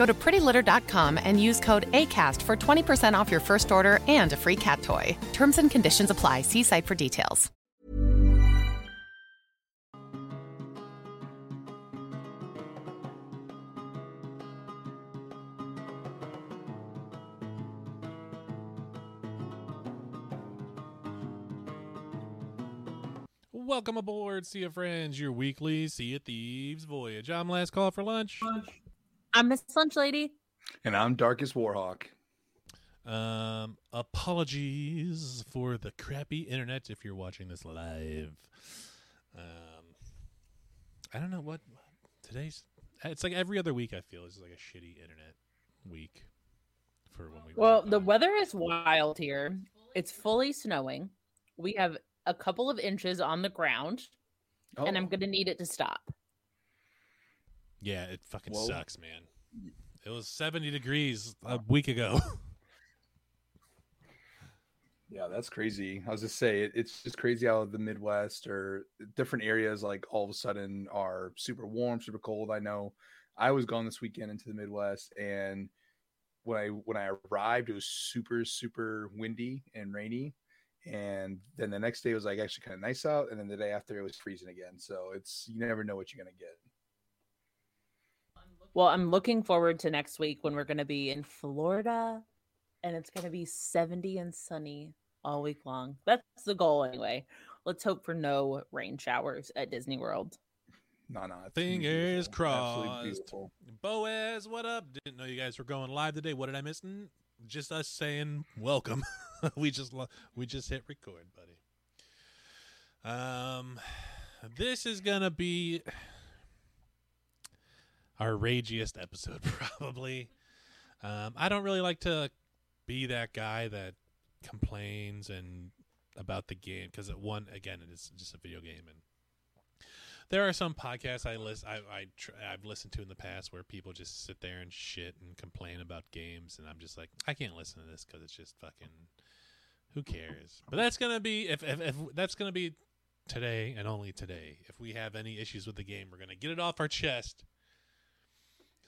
Go to prettylitter.com and use code ACAST for 20% off your first order and a free cat toy. Terms and conditions apply. See site for details. Welcome aboard, Sea of Friends, your weekly Sea of Thieves voyage. I'm Last Call for Lunch. I'm Miss Lunch Lady. And I'm Darkest Warhawk. Um, apologies for the crappy internet if you're watching this live. Um, I don't know what today's. It's like every other week. I feel is like a shitty internet week for when we. Well, the weather is wild here. It's fully snowing. We have a couple of inches on the ground, and I'm Oh. going to need it to stop. Yeah, it fucking Whoa. sucks, man. It was 70 degrees a week ago. Yeah, that's crazy. I was just say it, it's just crazy how the Midwest or different areas like all of a sudden are super warm, super cold. I know I was gone this weekend into the Midwest and when I when I arrived it was super super windy and rainy and then the next day it was like actually kind of nice out and then the day after it was freezing again. So it's you never know what you're going to get. Well, I'm looking forward to next week when we're going to be in Florida and it's going to be 70 and sunny all week long. That's the goal anyway. Let's hope for no rain showers at Disney World. No, no. it's gonna Fingers beautiful. Crossed. Boaz, what up? Didn't know you guys were going live today. What did I miss? Just us saying welcome. we just lo- we just hit record, buddy. Um, this is gonna be our ragiest episode, probably. Um, I don't really like to be that guy that complains and about the game because it one again it is just a video game and there are some podcasts I list I, I tr- I've listened to in the past where people just sit there and shit and complain about games, and I'm just like, I can't listen to this because it's just fucking. Who cares? But that's gonna be if, if if that's gonna be today and only today. If we have any issues with the game, we're gonna get it off our chest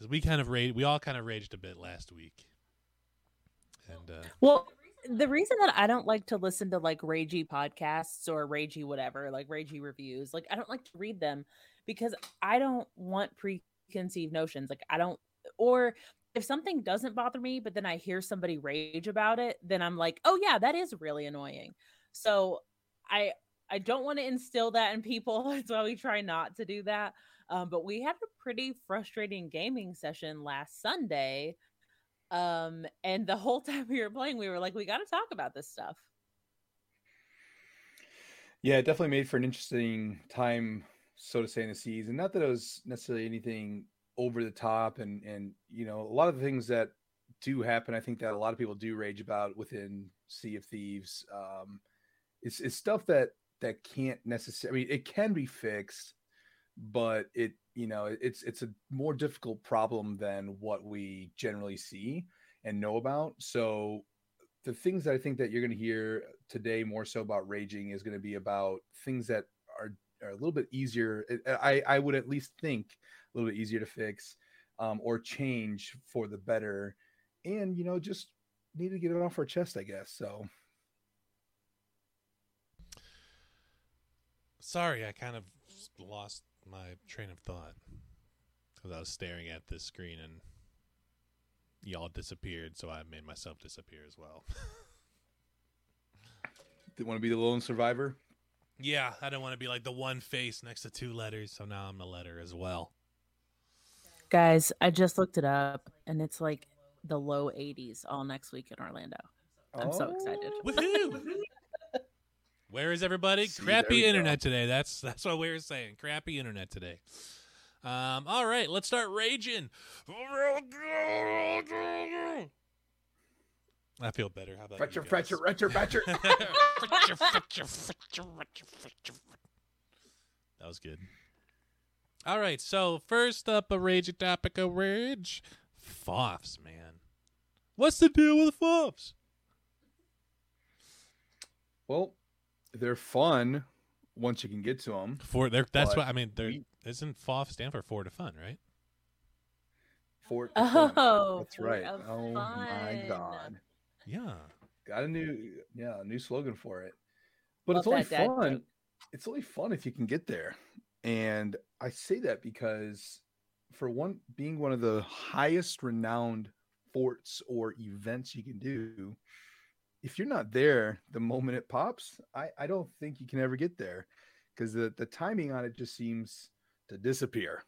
because we kind of raged. We all kind of raged a bit last week, and uh, Well, the reason that I don't like to listen to like ragey podcasts or ragey whatever, like ragey reviews, like I don't like to read them because I don't want preconceived notions. Like I don't or if something doesn't bother me, but then I hear somebody rage about it, then I'm like, "Oh yeah, that is really annoying." So, I I don't want to instill that in people. That's why we try not to do that. Um, but we had a pretty frustrating gaming session last Sunday um, and the whole time we were playing, we were like, we got to talk about this stuff. Yeah, it definitely made for an interesting time, so to say, in the season. Not that it was necessarily anything over the top, and and you know, a lot of the things that do happen, I think that a lot of people do rage about within Sea of Thieves. Um, it's it's stuff that that can't necessarily. I mean, it can be fixed, but it you know it's it's a more difficult problem than what we generally see and know about. So the things that I think that you're going to hear today more so about raging is going to be about things that are, are a little bit easier. I, I would at least think a little bit easier to fix um, or change for the better. And, you know, just need to get it off our chest, I guess. So, sorry, I kind of lost my train of thought because I was staring at this screen and y'all disappeared, so I made myself disappear as well. Didn't want to be the lone survivor? Yeah, I don't want to be like the one face next to two letters, so now I'm a letter as well. Guys, I just looked it up and it's like the low 80s all next week in Orlando. I'm so excited. Oh, Woohoo! Where is everybody? See, Crappy we go. internet today. That's that's what we were saying. Crappy internet today. Um, all right, let's start raging. I feel better. How about you Fretcher, guys? fretcher, retcher, retcher. Fretcher, fretcher, fretcher, fretcher, fretcher. That was good. All right, so first up, a raging topic of rage. Foffs, man. What's the deal with the Foffs? well, they're fun once you can get to them. For they're, that's But what I mean. They're, isn't FOF stand for Four to Fun, right? For Oh, that's right. a Oh my god, Yeah. got a new yeah a new slogan for it. But Love it's only that dad fun. joke. It's only fun if you can get there, and I say that because for one, being one of the highest renowned forts or events you can do, if you're not there the moment it pops, I, I don't think you can ever get there because the, the timing on it just seems to disappear.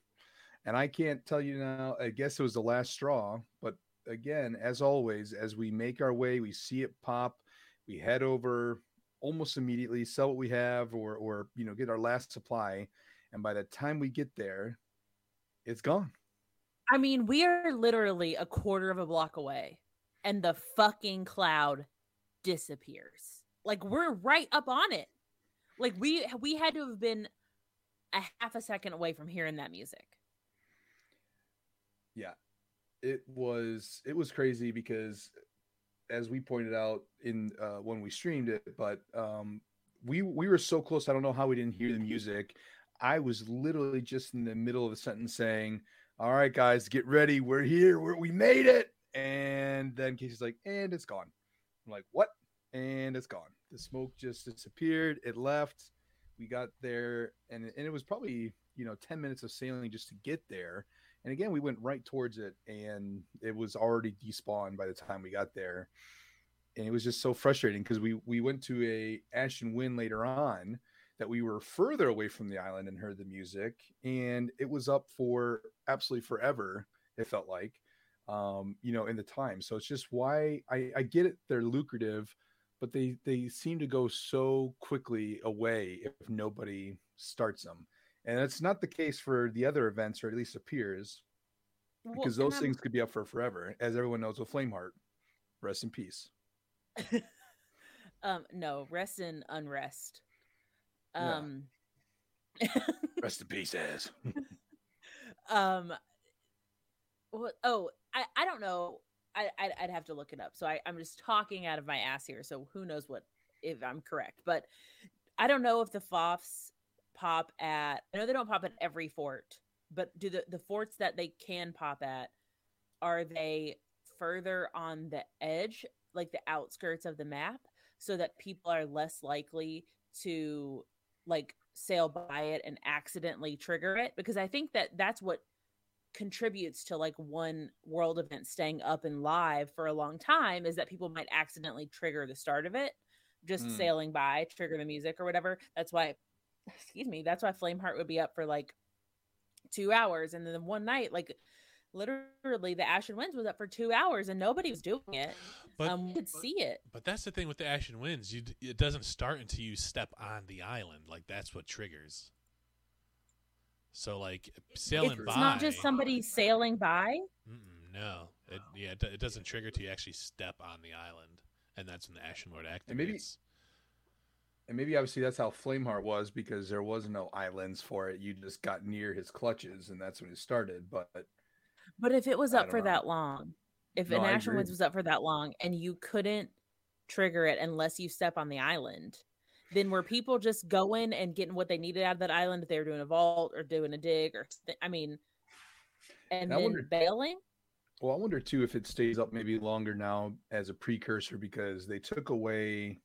And I can't tell you now, I guess it was the last straw, but again, as always, as we make our way, we see it pop, we head over almost immediately, sell what we have or or you know, get our last supply. And by the time we get there, it's gone. I mean, we are literally a quarter of a block away and the fucking cloud disappears. Like we're right up on it. Like we we had to have been a half a second away from hearing that music. yeah. It was it was crazy because as we pointed out in uh when we streamed it but um we we were so close. I don't know how we didn't hear the music. I was literally just in the middle of a sentence saying all right guys get ready. We're here. We're, we made it. And then casey's like and it's gone i'm like what? And it's gone. The smoke just disappeared. It left. We got there and, and it was probably you know 10 minutes of sailing just to get there. And again, we went right towards it, and it was already despawned by the time we got there. And it was just so frustrating because we we went to a Ashen Wind later on that we were further away from the island and heard the music, and it was up for absolutely forever. It felt like, um, you know, in the time. So it's just why I, I get it. They're lucrative, but they they seem to go so quickly away if nobody starts them and that's not the case for the other events or at least appears Well, because those things could be up for forever as everyone knows with flameheart rest in peace um no, rest in unrest. Yeah. Um rest in peace as um what oh i i don't know. I I'd, I'd have to look it up. So I, i'm just talking out of my ass here. So who knows what if i'm correct but i don't know if the fofs pop at i know they don't pop at every fort but do the the forts that they can pop at are they further on the edge like the outskirts of the map so that people are less likely to like sail by it and accidentally trigger it? Because i think that that's what contributes to like one world event staying up and live for a long time is that people might accidentally trigger the start of it just Mm. sailing by trigger the music or whatever that's why excuse me that's why flameheart would be up for like two hours and then one night like literally the ashen winds was up for two hours and nobody was doing it But um we could see it but that's the thing with the Ashen Winds. You it doesn't start until you step on the island. Like that's what triggers. So like sailing it's by. not just somebody sailing by no, it, yeah, it, it doesn't trigger till you actually step on the island, and that's when the Ashen Lord activates. And maybe- and maybe obviously that's how flameheart was because there was no islands for it you just got near his clutches and that's when it started but But if it was up for know. that long, if No, an Ashen agree. Winds was up for that long and you couldn't trigger it unless you step on the island, then were people just going and getting what they needed out of that island if they were doing a vault or doing a dig or I mean, and I then wonder- bailing? Well, I wonder too if it stays up maybe longer now as a precursor because they took away.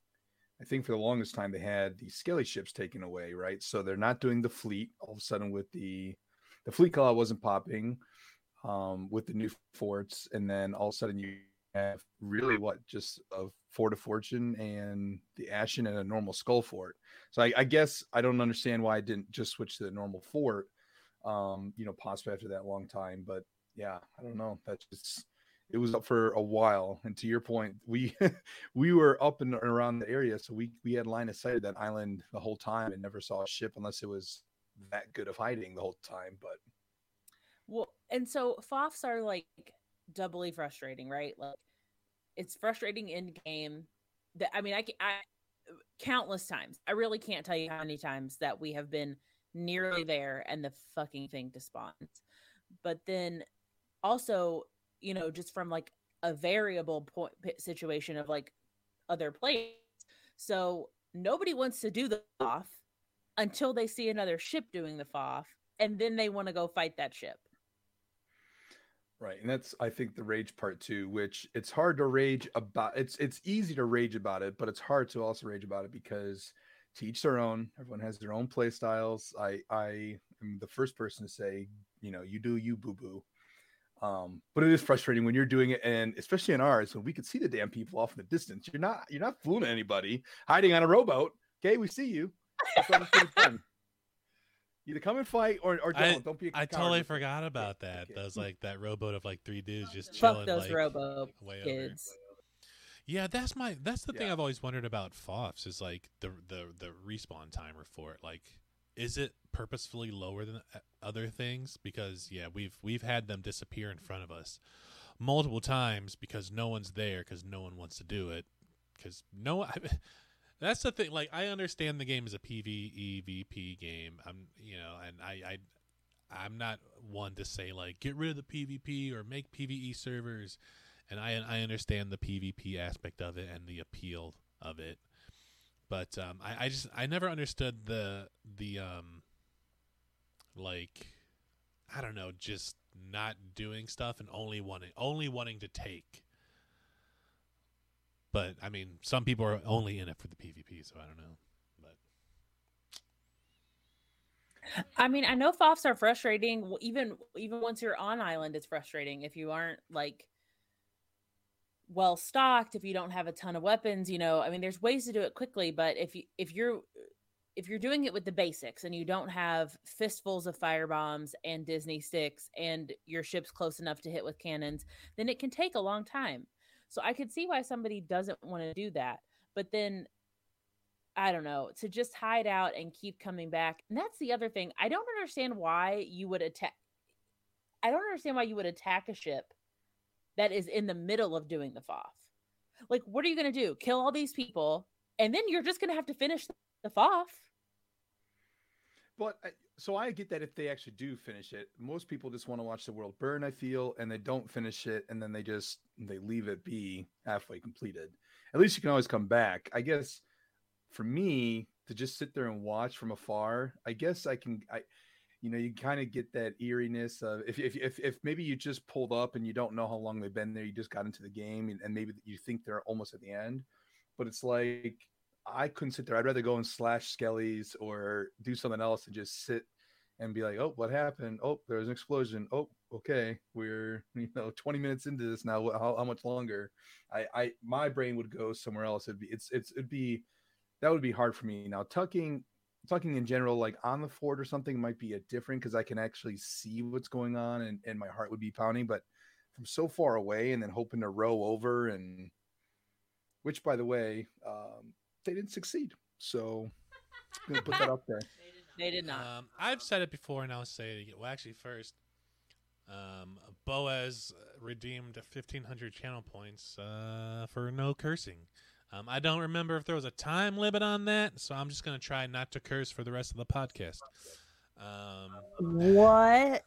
I think for the longest time they had the skelly ships taken away, right? So they're not doing the fleet all of a sudden with the the fleet call wasn't popping um, with the new forts, and then all of a sudden you have really what just a fort of fortune and the ashen and a normal skull fort. So I, I guess I don't understand why I didn't just switch to the normal fort. Um, you know, possibly after that long time, but yeah, I don't know. That's just it was up for a while. And to your point, we we were up and around the area, so we we had line of sight of that island the whole time and never saw a ship unless it was that good of hiding the whole time. But well, and so FOFs are like doubly frustrating, right? Like it's frustrating in game. That I mean, I, I countless times. I really can't tell you how many times that we have been nearly there and the fucking thing despawns. But then also you know, just from like a variable point situation of like other players. So nobody wants to do the FOF until they see another ship doing the FOF, and then they want to go fight that ship. Right, and that's I think the rage part too, which it's hard to rage about. It's it's easy to rage about it, but it's hard to also rage about it because to each their own. Everyone has their own play styles. I I am the first person to say, you know, you do you boo boo. Um, but it is frustrating when you're doing it, and especially in ours, when we could see the damn people off in the distance. You're not you're not fooling anybody hiding on a rowboat. Okay, we see you. Either come and fight or, or don't. I, don't be. I totally forgot about that. Okay. Those like that rowboat of like three dudes just chilling. Fuck those like, rowboat kids. Over. Yeah, that's my that's the yeah. thing I've always wondered about FOFs is like the the the respawn timer for it. Like is it purposefully lower than uh, other things because yeah we've we've had them disappear in front of us multiple times because no one's there because no one wants to do it because no I, that's the thing like i understand the game is a pve vp game. I'm you know and i i i'm not one to say like get rid of the pvp or make pve servers. And i i understand the pvp aspect of it and the appeal of it. But um, I, I just I never understood the the um like I don't know just not doing stuff and only wanting only wanting to take. But I mean, some people are only in it for the PvP, so I don't know. But I mean, I know FOFs are frustrating. Even even once you're on island, it's frustrating if you aren't like well stocked if you don't have a ton of weapons you know i mean there's ways to do it quickly but if you if you're if you're doing it with the basics and you don't have fistfuls of fire bombs and disney sticks and your ship's close enough to hit with cannons then it can take a long time so i could see why somebody doesn't want to do that but then i don't know to just hide out and keep coming back and that's the other thing i don't understand why you would attack i don't understand why you would attack a ship that is in the middle of doing the FOF. Like, what are you going to do? Kill all these people, and then you're just going to have to finish the FOF. But so I get that if they actually do finish it, most people just want to watch the world burn. I feel, and they don't finish it, and then they just they leave it be halfway completed. At least you can always come back. I guess for me to just sit there and watch from afar, I guess I can. I you know, you kind of get that eeriness of if, if, if, if, maybe you just pulled up and you don't know how long they've been there, you just got into the game and, and maybe you think they're almost at the end, but it's like, I couldn't sit there. I'd rather go and slash skellies or do something else and just sit and be like, oh, what happened? Oh, there was an explosion. Oh, okay. We're, you know, 20 minutes into this now. How, how much longer? I, I, my brain would go somewhere else. It'd be, it's, it's, it'd be, that would be hard for me. Now, tucking tucking in general, like on the fort or something might be a different because I can actually see what's going on and, and my heart would be pounding. But from so far away and then hoping to row over and which by the way, um, they didn't succeed. So I'm gonna put that up there. They did not. Um, I've said it before and I'll say it again. Well actually first um, Boaz redeemed 1500 channel points uh, for no cursing. Um, I don't remember if there was a time limit on that, so I'm just going to try not to curse for the rest of the podcast. Um, what?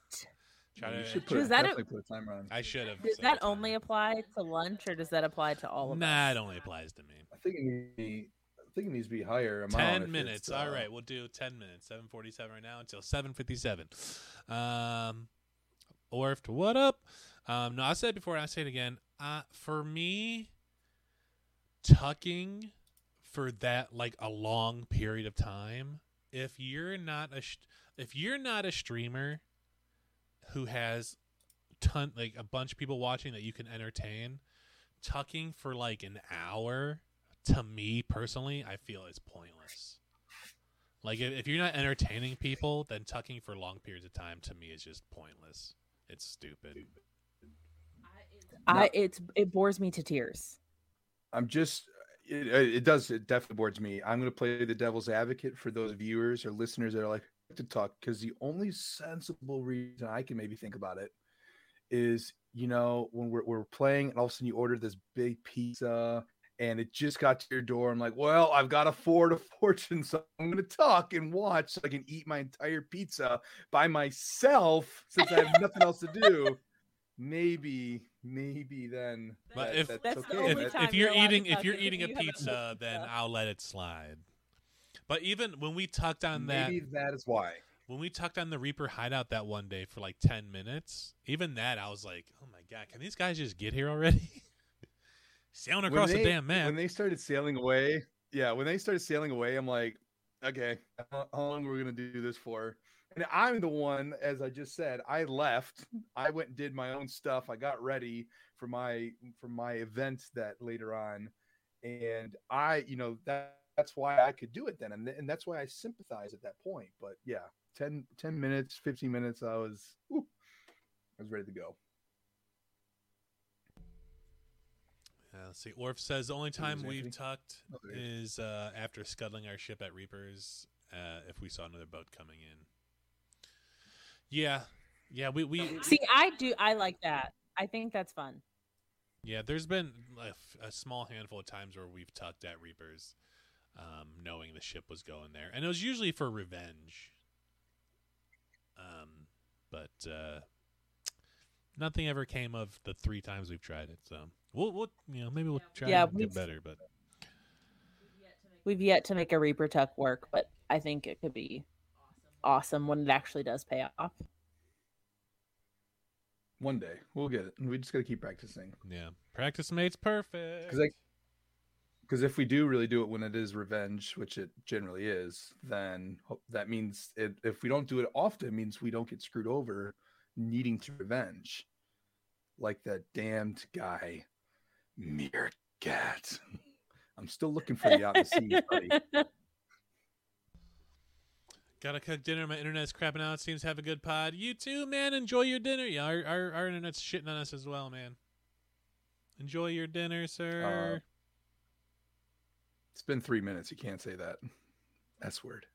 Try to, should put, that a, put a timer on. I should have. Does that only apply to lunch, or does that apply to all of nah, us? Nah, it only applies to me. I think it needs to be, I think it needs to be higher. Ten minutes. Uh, all right, we'll do ten minutes. Seven forty-seven right now until seven fifty-seven. Um, Orft, what up? Um, no, I said before, I say it again. Uh, for me, tucking for that like a long period of time if you're not a if you're not a streamer who has ton like a bunch of people watching that you can entertain tucking for like an hour to me personally, I feel is pointless. Like if, if you're not entertaining people, then tucking for long periods of time to me is just pointless. It's stupid. I it's it bores me to tears. I'm just it, uh, it does it definitely boards me. I'm going to play the devil's advocate for those viewers or listeners that are like to talk because the only sensible reason I can maybe think about it is you know when we're, we're playing and all of a sudden you order this big pizza and it just got to your door. I'm like, well, I've got to afford a fortune, so I'm going to talk and watch so I can eat my entire pizza by myself since I have nothing else to do. Maybe, maybe then. But that- if- that's, That's okay. if, only That- time if you're you're eating if you're eating a you have a pizza, then. I'll let it slide. But even when we tucked on that maybe that is why. when we tucked on the Reaper hideout that one day for like ten minutes, even that I was like, oh my god, can these guys just get here already? Sailing across they- the damn map. When they started sailing away, yeah, when they started sailing away, I'm like, okay, how long are we gonna do this for? And I'm the one, as I just said, I left. I went and did my own stuff. I got ready for my for my event that later on, and I, you know, that that's why I could do it then, and and that's why I sympathize at that point. But yeah, 10, 10 minutes, fifteen minutes, I was, whew, I was ready to go. Uh, let's see. Orf says the only time Anthony? we've tucked Oh, is uh, after scuttling our ship at Reapers. Uh, if we saw another boat coming in. Yeah, yeah. We we See, I do I like that. I think that's fun. yeah. There's been a, f- a small handful of times where we've tucked at Reapers, um, knowing the ship was going there, and it was usually for revenge. Um, but uh, nothing ever came of the three times we've tried it. So we'll, we'll you know, maybe we'll try Yeah, to get better. But We've yet to make a Reaper Tuck work, but I think it could be awesome when it actually does pay off. One day we'll get it. We just got to keep practicing. yeah, practice makes perfect. because because if we do really do it when it is revenge which it generally is then that means it, if we don't do it often it means we don't get screwed over needing to revenge like that damned guy meerkat i'm still looking for you out in the sea buddy Gotta cook dinner. My internet's crapping out. Seems to have a good pod. You too, man. Enjoy your dinner. Yeah, our, our, our internet's shitting on us as well, man. Enjoy your dinner, sir. Uh, it's been three minutes you can't say that s word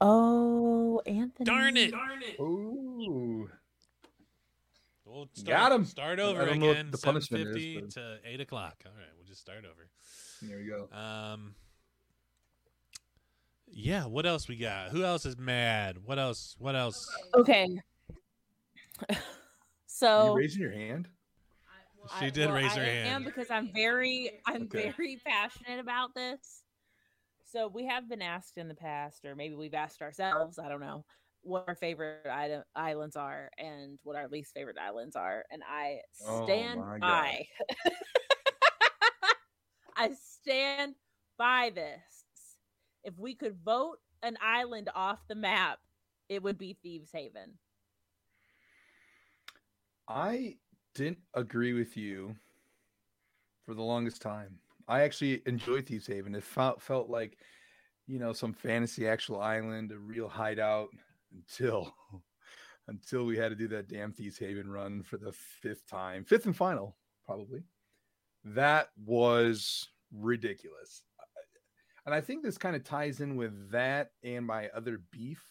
Oh, Anthony. Darn it. Darn it! Ooh. We'll start, Got 'em. Start I over don't know what again. the Seven punishment is, fifty but- to eight o'clock. All right, we'll just start over. there we go Um. Yeah. What else we got? Who else is mad? What else? What else? Okay. Are so you raising your hand She did well, raise her I hand. am because I'm very, I'm Okay. very passionate about this. So we have been asked in the past, or maybe we've asked ourselves. I don't know what our favorite item, islands are and what our least favorite islands are, and I Oh stand God. by. I stand by this. If we could vote an island off the map, it would be Thieves Haven. I didn't agree with you for the longest time. I actually enjoyed Thieves Haven. It felt felt like, you know, some fantasy actual island, a real hideout until until we had to do that damn Thieves Haven run for the fifth time, fifth and final, probably. That was ridiculous. And I think this kind of ties in with that and my other beef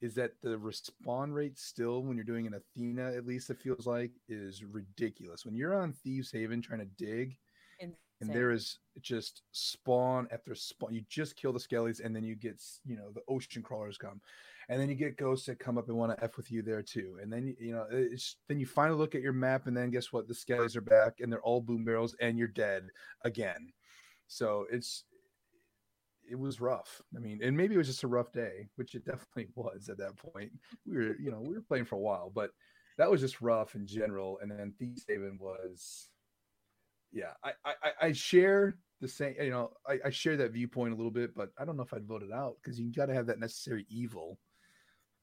is that the respawn rate still when you're doing an Athena, at least it feels like, is ridiculous. When you're on Thieves Haven trying to dig, and there is just spawn after spawn, you just kill the skellies, and then you get you know the ocean crawlers come, and then you get ghosts that come up and want to f with you there too, and then you know then you finally look at your map, and then guess what? The skellies are back, and they're all boom barrels, and you're dead again. So it's it was rough. I mean, and maybe it was just a rough day, which it definitely was at that point. We were, you know, we were playing for a while, but that was just rough in general. And then Thieves Haven was, yeah, I, I, I- I share the same, you know, I, I share that viewpoint a little bit, but I don't know if I'd vote it out because you got to have that necessary evil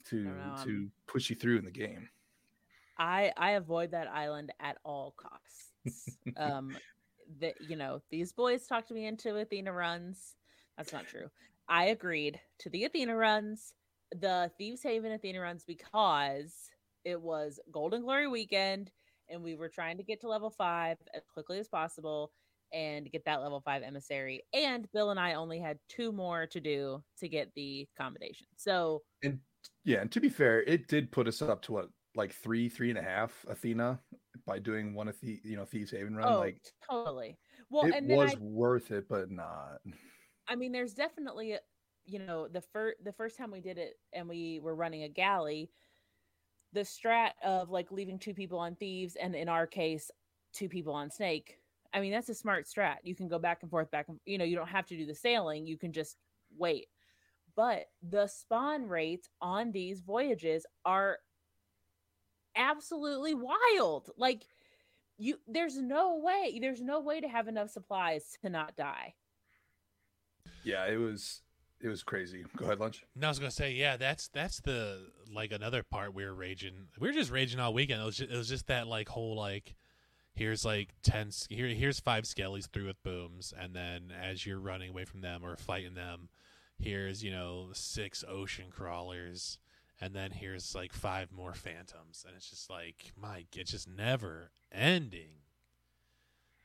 to know, to I'm- push you through in the game. I I avoid that island at all costs. um, that you know these boys talked me into Athena runs. That's not true. I agreed to the Athena runs, the Thieves Haven Athena runs because it was Golden Glory weekend and we were trying to get to level five as quickly as possible and get that level five emissary. And Bill and I only had two more to do to get the combination. So and yeah, and to be fair, it did put us up to what like three, three and a half Athena by doing one of the you know Thieves Haven run. oh, like totally. Well, it and was I, worth it, but not. I mean, there's definitely, you know, the first the first time we did it and we were running a galley, the strat of like leaving two people on thieves and in our case, two people on snake. I mean, that's a smart strat. You can go back and forth, back and you know, you don't have to do the sailing. You can just wait. But the spawn rates on these voyages are absolutely wild. Like you there's no way, there's no way to have enough supplies to not die. Yeah, it was it was crazy. Go ahead, lunch. No, I was gonna say, yeah, that's that's the like another part we were raging. We were just raging all weekend. It was just, it was just that like whole like here's like ten here here's five skellies through with booms, and then as you're running away from them or fighting them, here's you know six ocean crawlers, and then here's like five more phantoms, and it's just like my, it's just never ending.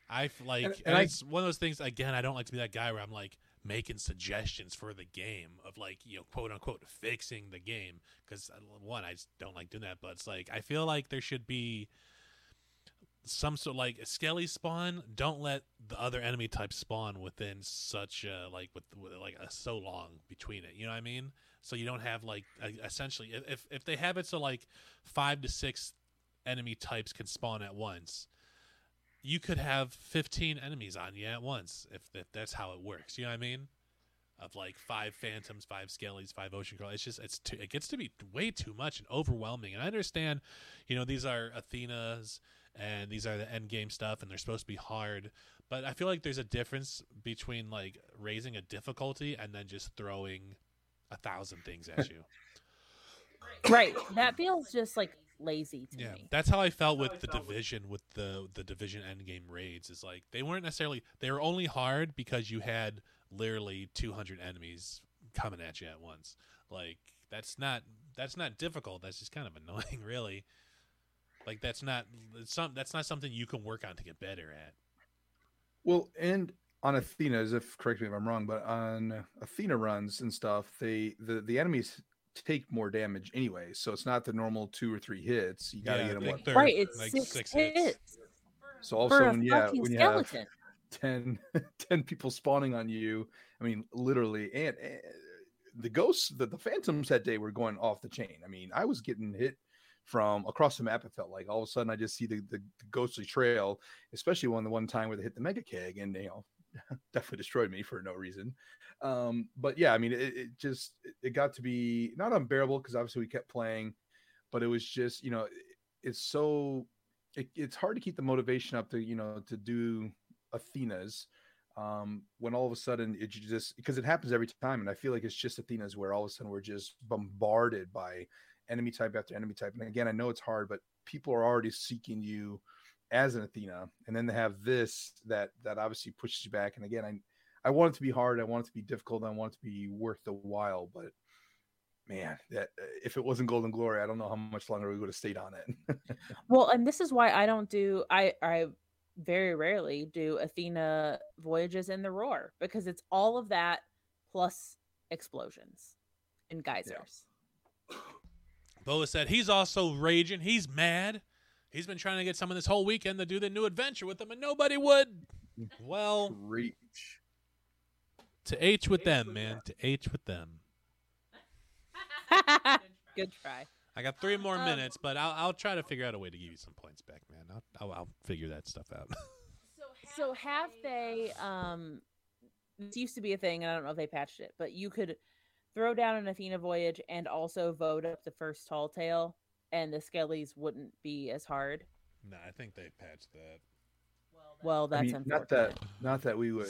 I like, And- and, and I- it's one of those things. Again, I don't like to be that guy where I'm like making suggestions for the game of like you know quote unquote fixing the game because uh, one I just don't like doing that, but it's like I feel like there should be some sort like skelly spawn. Don't let the other enemy type spawn within such a like with, with like a, so long between it. You know what I mean? So you don't have like a, essentially if if they have it so like five to six enemy types can spawn at once you could have 15 enemies on you at once if, if that's how it works. You know what I mean? Of like five phantoms, five skellies, five ocean crawlers. It's just it's too, it gets to be way too much and overwhelming. And I understand, you know, these are Athenas and these are the end game stuff, and they're supposed to be hard. But I feel like there's a difference between like raising a difficulty and then just throwing a thousand things at you. Right. That feels just like lazy to yeah, me. that's how I felt with the division with the the division endgame raids. Is like they weren't necessarily they were only hard because you had literally 200 enemies coming at you at once. Like that's not that's not difficult. That's just kind of annoying, really. Like that's not some that's not something you can work on to get better at. Well, and on Athena, as if correct me if I'm wrong, but on Athena runs and stuff, they the the enemies take more damage anyway. So it's not the normal two or three hits. You gotta Yeah, get them I what Right, it's like six, six hits. hits. So also, of for a a sudden, yeah, when you have skeleton. 10, 10 people spawning on you, I mean, literally, and, and the ghosts, the, the phantoms that day were going off the chain. I mean, I was getting hit from across the map. It felt like all of a sudden I just see the, the, the ghostly trail, especially when the one time where they hit the mega keg and you know definitely destroyed me for no reason. Um, but yeah, I mean, it, it just it- it got to be not unbearable because obviously we kept playing, but it was just you know it's so it, it's hard to keep the motivation up to you know to do Athena's um, when all of a sudden it just because it happens every time, and I feel like it's just Athena's where all of a sudden we're just bombarded by enemy type after enemy type. And again, I know it's hard, but people are already seeking you as an Athena, and then they have this that that obviously pushes you back. And again, I I want it to be hard, I want it to be difficult, I want it to be worth the while, but man, that if it wasn't Golden Glory, I don't know how much longer we would have stayed on it. Well, and this is why I don't do I I very rarely do Athena voyages in the roar because it's all of that plus explosions and geysers. Boa said he's also raging. He's mad. He's been trying to get someone this whole weekend to do the new adventure with him, and nobody would. Well, Reach. to H with them, man. To H with them. Good try. I got three more Um, minutes, but I'll, I'll try to figure out a way to give you some points back, man. I'll, I'll, I'll figure that stuff out. So have they um this used to be a thing and I don't know if they patched it, but you could throw down an Athena voyage and also vote up the first tall tale and the skellies wouldn't be as hard. nah, I think they patched that. Well, that's I mean, unfortunate. not that not that we would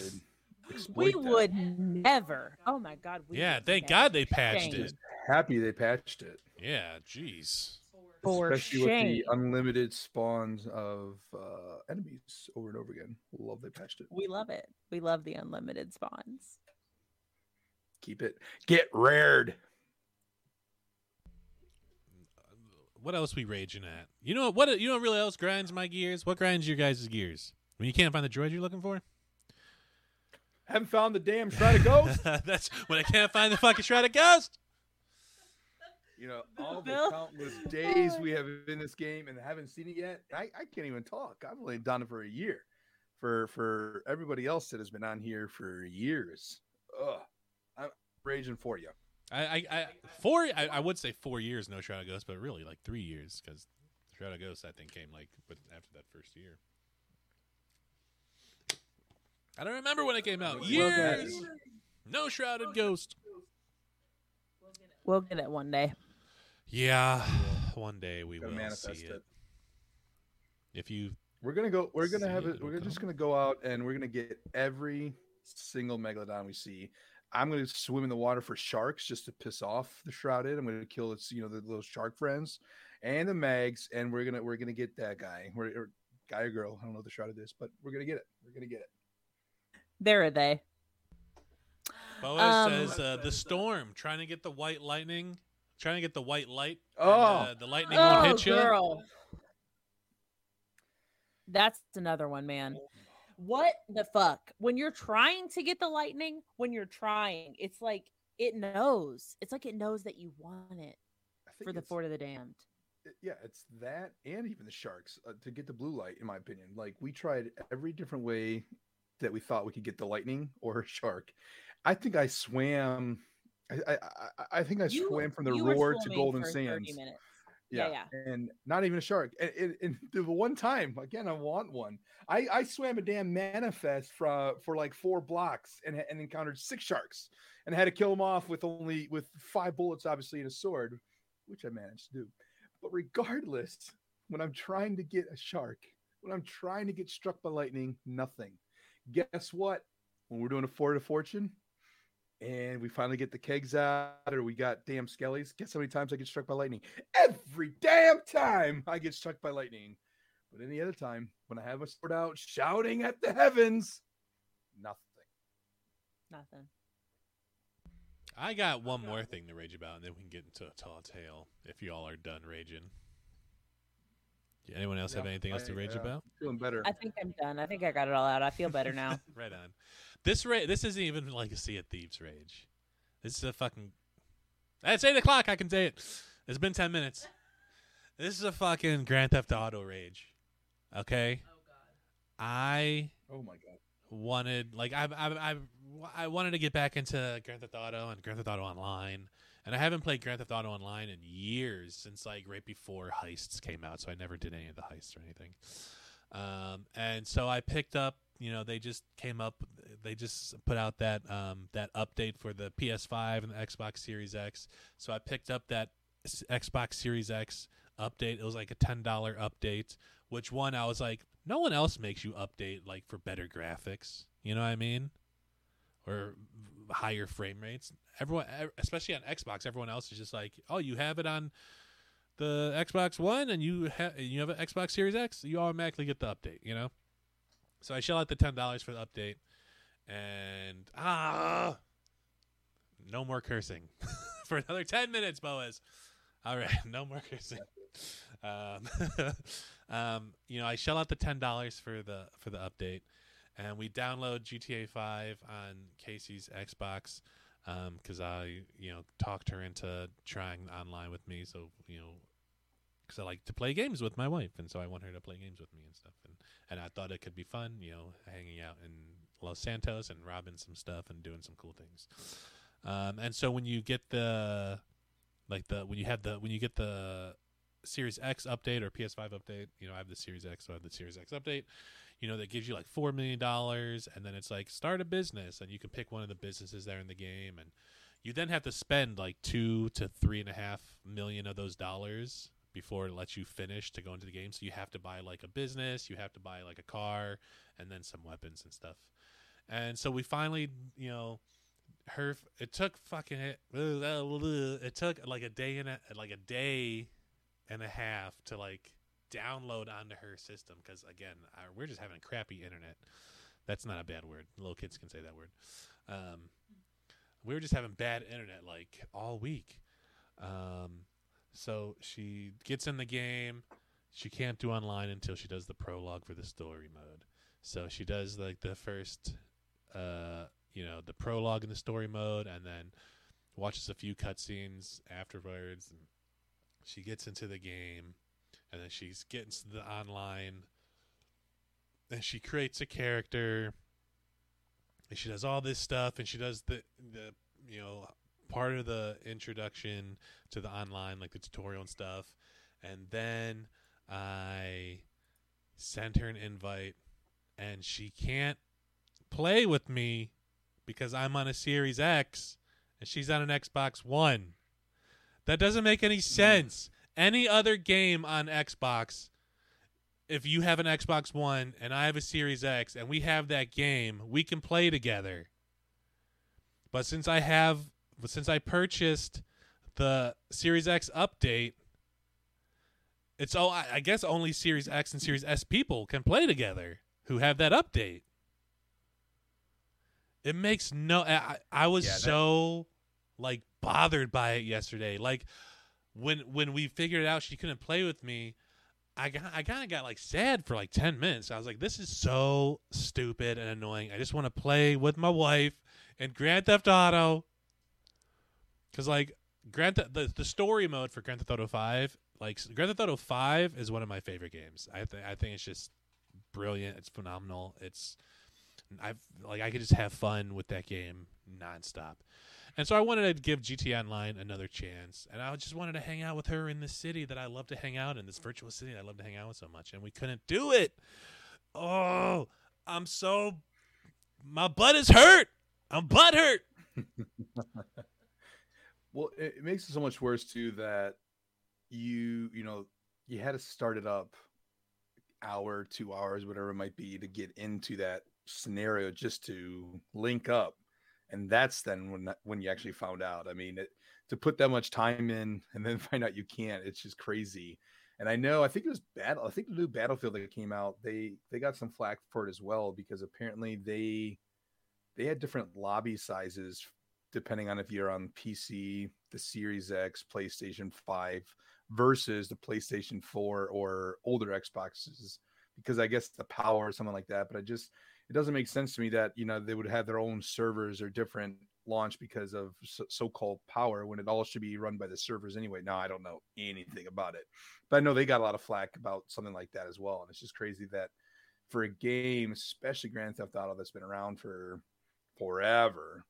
we that. would never. Oh my god, we Yeah, thank never. God they patched Shame. it. happy they patched it. Yeah, jeez. For especially shame. with the unlimited spawns of uh, enemies over and over again. Love they patched it. We love it. We love the unlimited spawns. Keep it. Get rared. What else we raging at? You know what? You know what really else grinds my gears? What grinds your guys' gears? When you can't find the droid you're looking for? Haven't found the damn Shrouded Ghost. That's when I can't find the fucking shrouded ghost. you know, all the countless days we oh. have in this game and haven't seen it yet. I, I can't even talk. I've only done it for a year. For for everybody else that has been on here for years. Ugh. I'm raging for you. I, I, I four. I, I would say four years no shrouded ghost, but really like three years because shrouded ghost I think came like with, after that first year. I don't remember when it came out. Years. No shrouded ghost. We'll get it one day. Yeah, one day we will manifest see it. it. If you We're gonna go. We're gonna have it, it. We're it'll just gonna go out and we're gonna get every single megalodon we see. I'm gonna swim in the water for sharks just to piss off the shrouded. I'm gonna kill its, you know, the little shark friends and the mags, and we're gonna we're gonna get that guy. We're or guy or girl. I don't know what the shrouded is, but we're gonna get it. We're gonna get it. There are they. Boa Um, says uh, the storm trying to get the white lightning, trying to get the white light. and, Oh. uh, the lightning won't Oh, hit you. girl. That's another one, man. What the fuck? When you're trying to get the lightning, when you're trying, it's like it knows. It's like it knows that you want it for the Fort of the Damned. it- yeah, it's that and even the sharks uh, to get the blue light. In my opinion, like we tried every different way that we thought we could get the lightning or a shark. I think I swam. I I, I, think I You- swam from the roar to Golden for 30 Sands. Yeah, Yeah, and not even a shark. And, and, and the one time, again, I want one. I, I swam a damn manifest for for like four blocks and and encountered six sharks and had to kill them off with only with five bullets, obviously, and a sword, which I managed to do. But regardless, when I'm trying to get a shark, when I'm trying to get struck by lightning, nothing. Guess what? When we're doing a Fort of Fortune, and we finally get the kegs out, or we got damn skellies. Guess how many times I get struck by lightning? Every damn time I get struck by lightning. But any other time, when I have a sword out shouting at the heavens, nothing. Nothing. I got one more thing to rage about, and then we can get into a tall tale if you all are done raging. Do anyone else have Yeah, anything else to rage uh, about? Feeling better. I think I'm done. I think I got it all out. I feel better now. right on. This ra- this isn't even like a Sea of Thieves rage. This is a fucking. It's eight o'clock. I can say it. It's been ten minutes. This is a fucking Grand Theft Auto rage. Okay. Oh god. I oh my god. wanted like I I I I wanted to get back into Grand Theft Auto and Grand Theft Auto Online, and I haven't played Grand Theft Auto Online in years since like right before heists came out. So I never did any of the heists or anything. Um, and so I picked up. You know, they just came up. They just put out that um, that update for the PS5 and the Xbox Series X. So I picked up that Xbox Series X update. It was like a ten dollar update. Which one I was like, no one else makes you update like for better graphics. You know what I mean? Or higher frame rates. Everyone, especially on Xbox, everyone else is just like, oh, you have it on the Xbox One, and you have you have an Xbox Series X, you automatically get the update. You know. So I shell out the ten dollars for the update, and ah, no more cursing for another ten minutes, Boaz. All right, no more cursing. Um, um, you know, I shell out the ten dollars for the for the update, and we download GTA Five on Casey's Xbox because I you know talked her into trying online with me. So you know, because I like to play games with my wife, and so I want her to play games with me and stuff. And and I thought it could be fun, you know, hanging out in Los Santos and robbing some stuff and doing some cool things. Um, and so when you get the like the when you have the when you get the Series X update or PS5 update, you know, I have the Series X, so I have the Series X update. You know, that gives you like four million dollars, and then it's like start a business, and you can pick one of the businesses there in the game, and you then have to spend like two to three and a half million of those dollars before it lets you finish to go into the game. So you have to buy like a business, you have to buy like a car, and then some weapons and stuff. And so we finally, you know, her. It took fucking it. Took like a day and a, like a day and a half to like download onto her system because again we're just having crappy internet. That's not a bad word. Little kids can say that word. Um, we were just having bad internet like all week. Um, so she gets in the game. She can't do online until she does the prologue for the story mode. So she does like the first uh, you know the prologue in the story mode and then watches a few cutscenes afterwards and she gets into the game and then she's getting to the online and she creates a character and she does all this stuff and she does the the you know part of the introduction to the online like the tutorial and stuff. And then i send her an invite and she can't play with me because i'm on a series x and she's on an xbox one. That doesn't make any sense any other game on Xbox, if you have an Xbox One and I have a Series X and we have that game, we can play together. But since I have, since I purchased the Series X update, it's all I guess only Series X and Series S people can play together who have that update. It makes no. I, I was Yeah, that- so like bothered by it yesterday. Like when when we figured out she couldn't play with me, I got I kind of got like sad for like ten minutes. I was like, this is so stupid and annoying. I just want to play with my wife in Grand Theft Auto. Cause like Grand the the story mode for Grand Theft Auto Five, like Grand Theft Auto Five is one of my favorite games. I think I think it's just brilliant. It's phenomenal. It's I've like I could just have fun with that game nonstop. And so I wanted to give GT Online another chance, and I just wanted to hang out with her in this city that I love to hang out in, this virtual city that I love to hang out with so much, and we couldn't do it. Oh, I'm so my butt is hurt. I'm butt hurt. Well, it, it makes it so much worse too that you you know you had to start it up hour, two hours, whatever it might be, to get into that scenario just to link up, and that's then when when you actually found out. I mean, it, to put that much time in and then find out you can't, it's just crazy. And I know, I think it was battle. I think the new Battlefield that came out, they they got some flack for it as well because apparently they they had different lobby sizes depending on if you're on PC, the Series X, PlayStation 5 versus the PlayStation 4 or older Xboxes because I guess the power or something like that. But I just it doesn't make sense to me that you know they would have their own servers or different launch because of so- so-called power when it all should be run by the servers anyway. Now I don't know anything about it, but I know they got a lot of flack about something like that as well. And it's just crazy that for a game, especially Grand Theft Auto, that's been around for forever,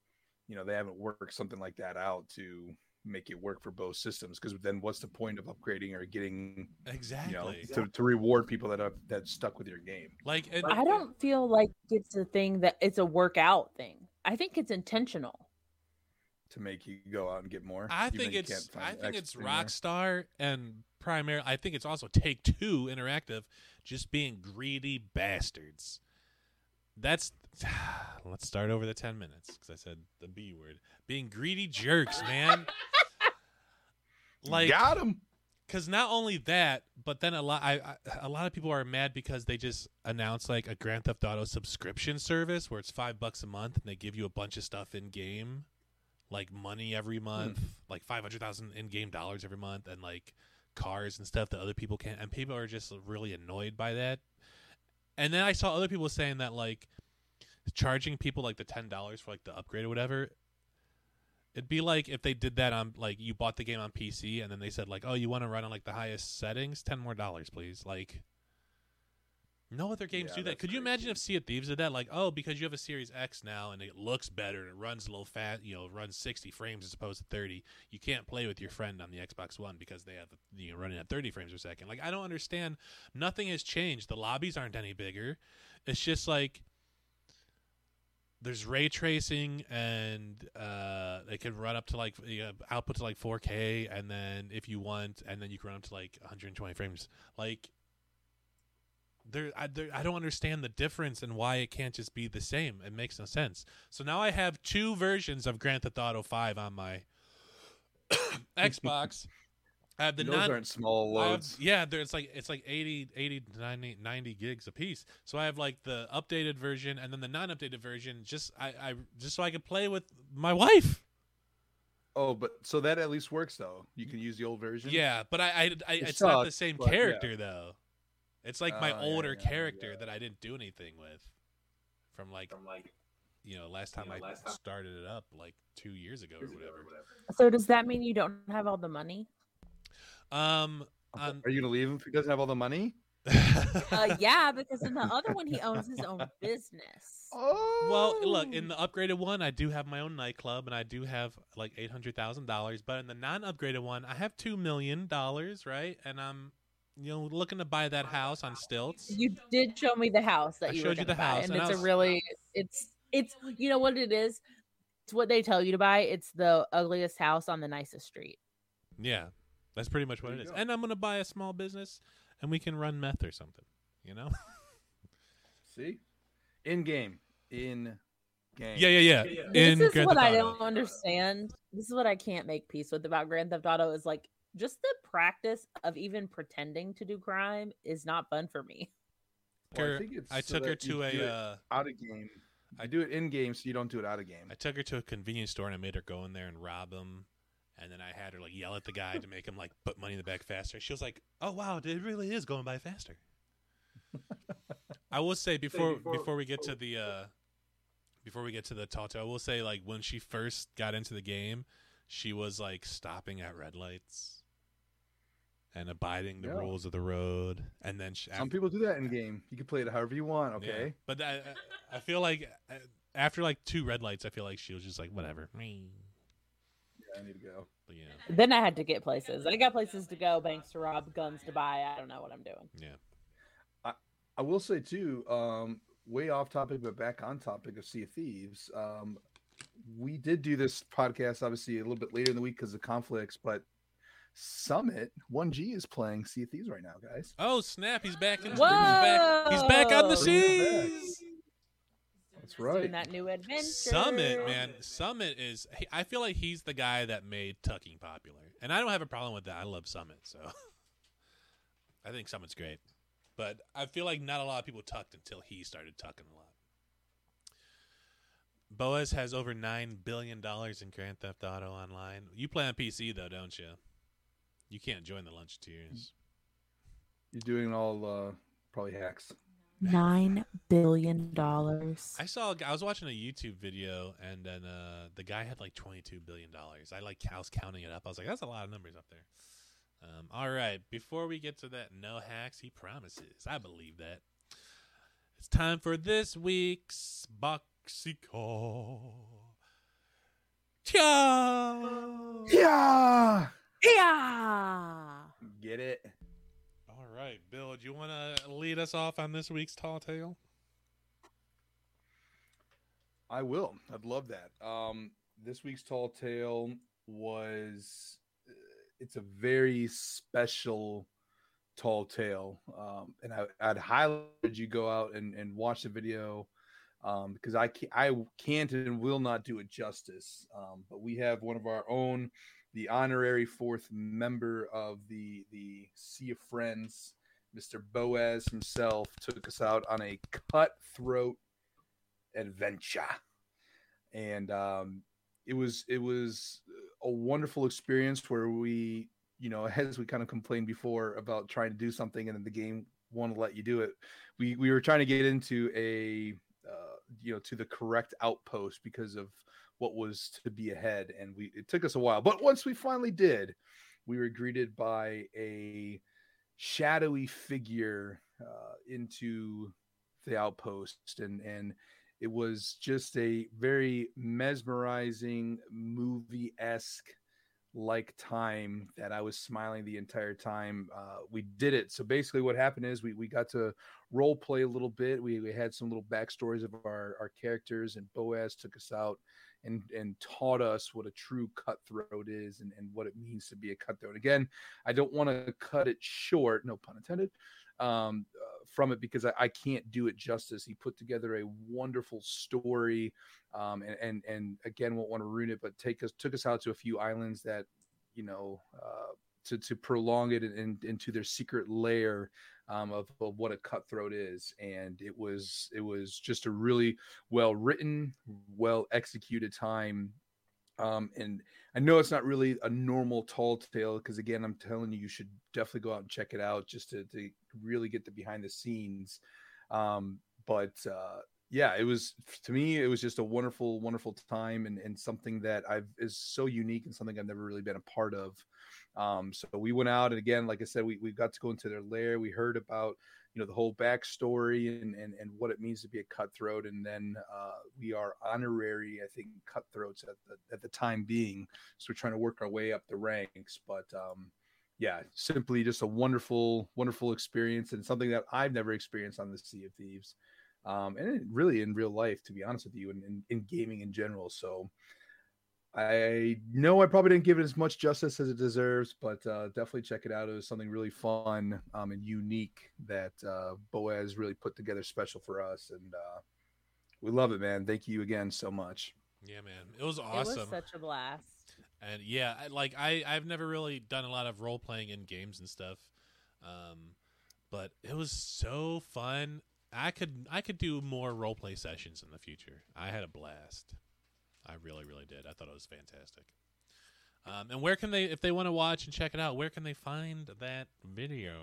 you know, they haven't worked something like that out to make it work for both systems. Because then, what's the point of upgrading or getting, Exactly. you know, to, to reward people that have that stuck with your game? like and, I don't feel like it's a thing that it's a workout thing. I think it's intentional. to make you go out and get more. I think it's I think it's? Rockstar and primarily I think it's also Take Two Interactive just being greedy bastards. That's let's start over the ten minutes because I said the B word. Being greedy jerks, man. like got him. because not only that, but then a lot, I, I, a lot of people are mad because they just announced like a Grand Theft Auto subscription service where it's five bucks a month and they give you a bunch of stuff in game, like money every hmm. month, like five hundred thousand in game dollars every month, and like cars and stuff that other people can't. And people are just really annoyed by that. And then I saw other people saying that like charging people like the ten dollars for like the upgrade or whatever It'd be like if they did that on like you bought the game on PC and then they said like, "Oh, you want to run on like the highest settings? Ten more dollars, please." Like, no other games Yeah, do that. Could you imagine if Sea of Thieves did that? Like, oh, because you have a Series X now and it looks better and it runs a little fast, you know, runs sixty frames as opposed to thirty. You can't play with your friend on the Xbox One because they have you know running at thirty frames per second. Like, I don't understand. Nothing has changed. The lobbies aren't any bigger. It's just like there's ray tracing and uh they can run up to like you know, output to like 4k and then if you want and then you can run up to like 120 frames. Like there I, there I don't understand the difference and why it can't just be the same. It makes no sense. So now i have two versions of grand theft auto 5 on my xbox I have the Those non. aren't small I have- loads. yeah, there, it's like it's like 80, 80 90, 90 gigs a piece. So I have like the updated version and then the non-updated version. Just I, I just so I could play with my wife. Oh, but so that at least works though. You can use the old version. Yeah, but I, I, I It it's not the same but yeah. character though. It's like my ah, yeah, older yeah, character yeah. that I didn't do anything with from like From like you know last time you know, I last time- started it up like two years ago or years ago whatever. or whatever. So does that mean you don't have all the money? Um, on, Are you gonna leave him if he doesn't have all the money? Uh, yeah, because in the other one he owns his own business. Oh. Well, look, in the upgraded one, I do have my own nightclub, and I do have like eight hundred thousand dollars. But in the non-upgraded one, I have two million dollars, right? And I'm, you know, looking to buy that house on stilts. You did show me the house that I you showed were you the gonna buy, house, and, and it's was- a really it's it's you know what it is. It's what they tell you to buy. It's the ugliest house on the nicest street. Yeah, that's pretty much what There it you is. go. And I'm gonna buy a small business, and we can run meth or something. You know? See, in game, in game. yeah, yeah, yeah. Yeah, yeah. In this is Grand what Theft I don't understand. This is what I can't make peace with about Grand Theft Auto is like just the practice of even pretending to do crime is not fun for me. Well, I think it's I so took her to a. Uh, out of game. I do it in game, so you don't do it out of game. I took her to a convenience store and I made her go in there and rob him. And then I had her like yell at the guy to make him like put money in the bag faster. She was like, "Oh wow, it really is going by faster." I will say before before, before- we get to the uh before we get to the Tato, I will say like when she first got into the game, she was like stopping at red lights and abiding the Yeah. rules of the road. And then she, Some people do that in game. You can play it however you want. yeah. Okay. but I, I- I feel like uh, after like two red lights, I feel like she was just like whatever. Yeah, I need to go. But yeah. Then I had to get places. I got places to go, banks to rob, guns to buy. I don't know what I'm doing. Yeah. I will say too, um, way off topic, but back on topic of Sea of Thieves. Um, we did do this podcast obviously a little bit later in the week because of conflicts, but Summit 1G is playing Sea of Thieves right now, guys. Oh snap! He's back in. He's back. He's back on the Whoa! Bringing it back. seas. That's Doing right. that new adventure. Summit, man. Summit is. I feel like he's the guy that made tucking popular, and I don't have a problem with that. I love Summit, so I think Summit's great. But I feel like not a lot of people tucked until he started tucking a lot. Boaz has over nine billion dollars in Grand Theft Auto Online. You play on PC though, don't you? You can't join the luncheteers. You're doing all uh, probably hacks. Nine billion dollars. I saw. I was watching a YouTube video, and then uh, the guy had like twenty-two billion dollars. I like. I was counting it up. I was like, that's a lot of numbers up there. Um, all right. Before we get to that, no hacks. He promises. I believe that. It's time for this week's boxy call. Ciao. Yeah. Yeah. Get it. Right, Bill. Do you want to lead us off on this week's tall tale? I will. I'd love that. Um, this week's tall tale was uh, it's a very special tall tale, um, and I, I'd highly urge you go out and, and watch the video um, because I can't, I can't and will not do it justice. Um, but we have one of our own, the honorary fourth member of the the Sea of Friends, Mr. Boaz himself, took us out on a cutthroat adventure and um it was it was a wonderful experience where we you know as we kind of complained before about trying to do something and then the game won't let you do it we we were trying to get into a uh, you know to the correct outpost because of what was to be ahead and we it took us a while but once we finally did we were greeted by a shadowy figure uh, into the outpost and and it was just a very mesmerizing movie esque like time that I was smiling the entire time uh, we did it. So basically, what happened is we, we got to role play a little bit. We, we had some little backstories of our, our characters, and Boaz took us out and and taught us what a true cutthroat is and, and what it means to be a cutthroat. Again, I don't want to cut it short, no pun intended, um, uh, from it because I, I can't do it justice. He put together a wonderful story, um, and and and again, won't want to ruin it, but take us took us out to a few islands that you know uh, to to prolong it in, into their secret lair um, of, of what a cutthroat is, and it was it was just a really well written, well executed time. Um, and I know it's not really a normal tall tale because again, I'm telling you, you should definitely go out and check it out just to, to really get the behind the scenes. Um, but uh, yeah, it was to me, it was just a wonderful, wonderful time and, and something that I've is so unique and something I've never really been a part of. Um, so we went out and again, like I said, we, we got to go into their lair. We heard about, you know, the whole backstory and, and, and what it means to be a cutthroat. And then uh, we are honorary, I think, cutthroats at the, at the time being. So we're trying to work our way up the ranks, but um, yeah, simply just a wonderful, wonderful experience and something that I've never experienced on the Sea of Thieves um, and really in real life, to be honest with you, and in, in, gaming in general. So I know I probably didn't give it as much justice as it deserves, but uh, definitely check it out. It was something really fun um, and unique that uh, Boaz really put together special for us, and uh, we love it, man. Thank you again so much. Yeah, man, it was awesome. It was such a blast. And yeah, like I, I've never really done a lot of role playing in games and stuff, um, but it was so fun. I could I could do more role play sessions in the future. I had a blast. I really really did. I thought it was fantastic. Um, and where can they, if they want to watch and check it out, where can they find that video?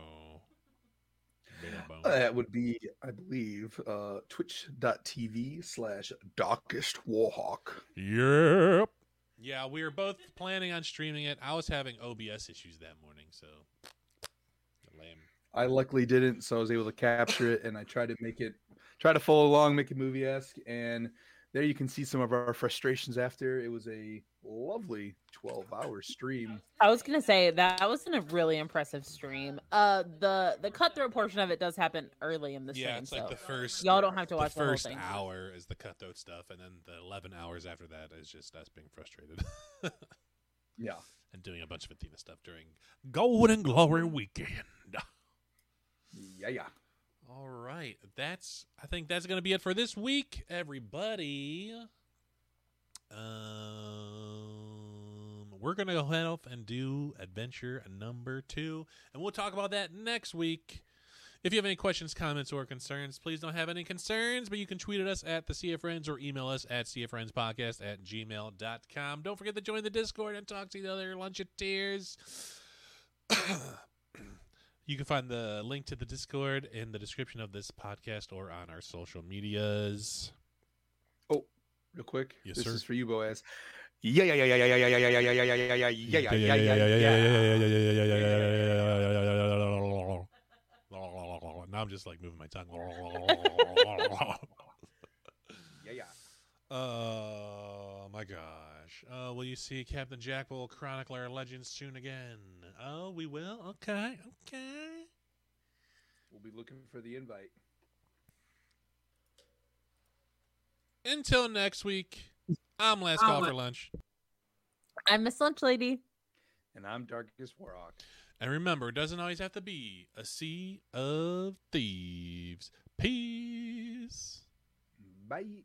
That would be, I believe, uh, twitch.tv slash darkest warhawk. Yep. Yeah, we were both planning on streaming it. I was having OBS issues that morning, so lame. I luckily didn't, so I was able to capture it, and I tried to make it, try to follow along, make it movie esque, and there you can see some of our frustrations after. It was a lovely 12 hour stream. I was gonna say that was a really impressive stream. Uh the the cutthroat portion of it does happen early in the stream. Yeah, it's so like the first y'all don't have to watch the first the hour is the cutthroat stuff, and then the 11 hours after that is just us being frustrated. yeah. And doing a bunch of Athena stuff during Golden Glory weekend. Yeah, yeah. All right. That's I think that's going to be it for this week, everybody. Um we're going to go ahead and do adventure number 2 and we'll talk about that next week. If you have any questions, comments, or concerns, please don't have any concerns, but you can tweet at us at the CF Friends or email us at cffriendspodcast at gmail.com. Don't forget to join the Discord and talk to the other luncheteers. You can find the link to the Discord in the description of this podcast or on our social medias. Oh, real quick. Yes, this sir. is for you, Boaz. Yeah, yeah, yeah, yeah, yeah, yeah, yeah, yeah, yeah, yeah, yeah, yeah, yeah, yeah, yeah, yeah. Now I'm just like moving my tongue. Yeah, yeah. Oh my gosh. Uh, will you see Captain Jackal Chronicler Legends soon again? Oh, we will? Okay, okay. We'll be looking for the invite. Until next week, I'm Last Call for Lunch. I'm Miss Lunch Lady. And I'm Darkest Warhawk. And remember, it doesn't always have to be a sea of thieves. Peace. Bye.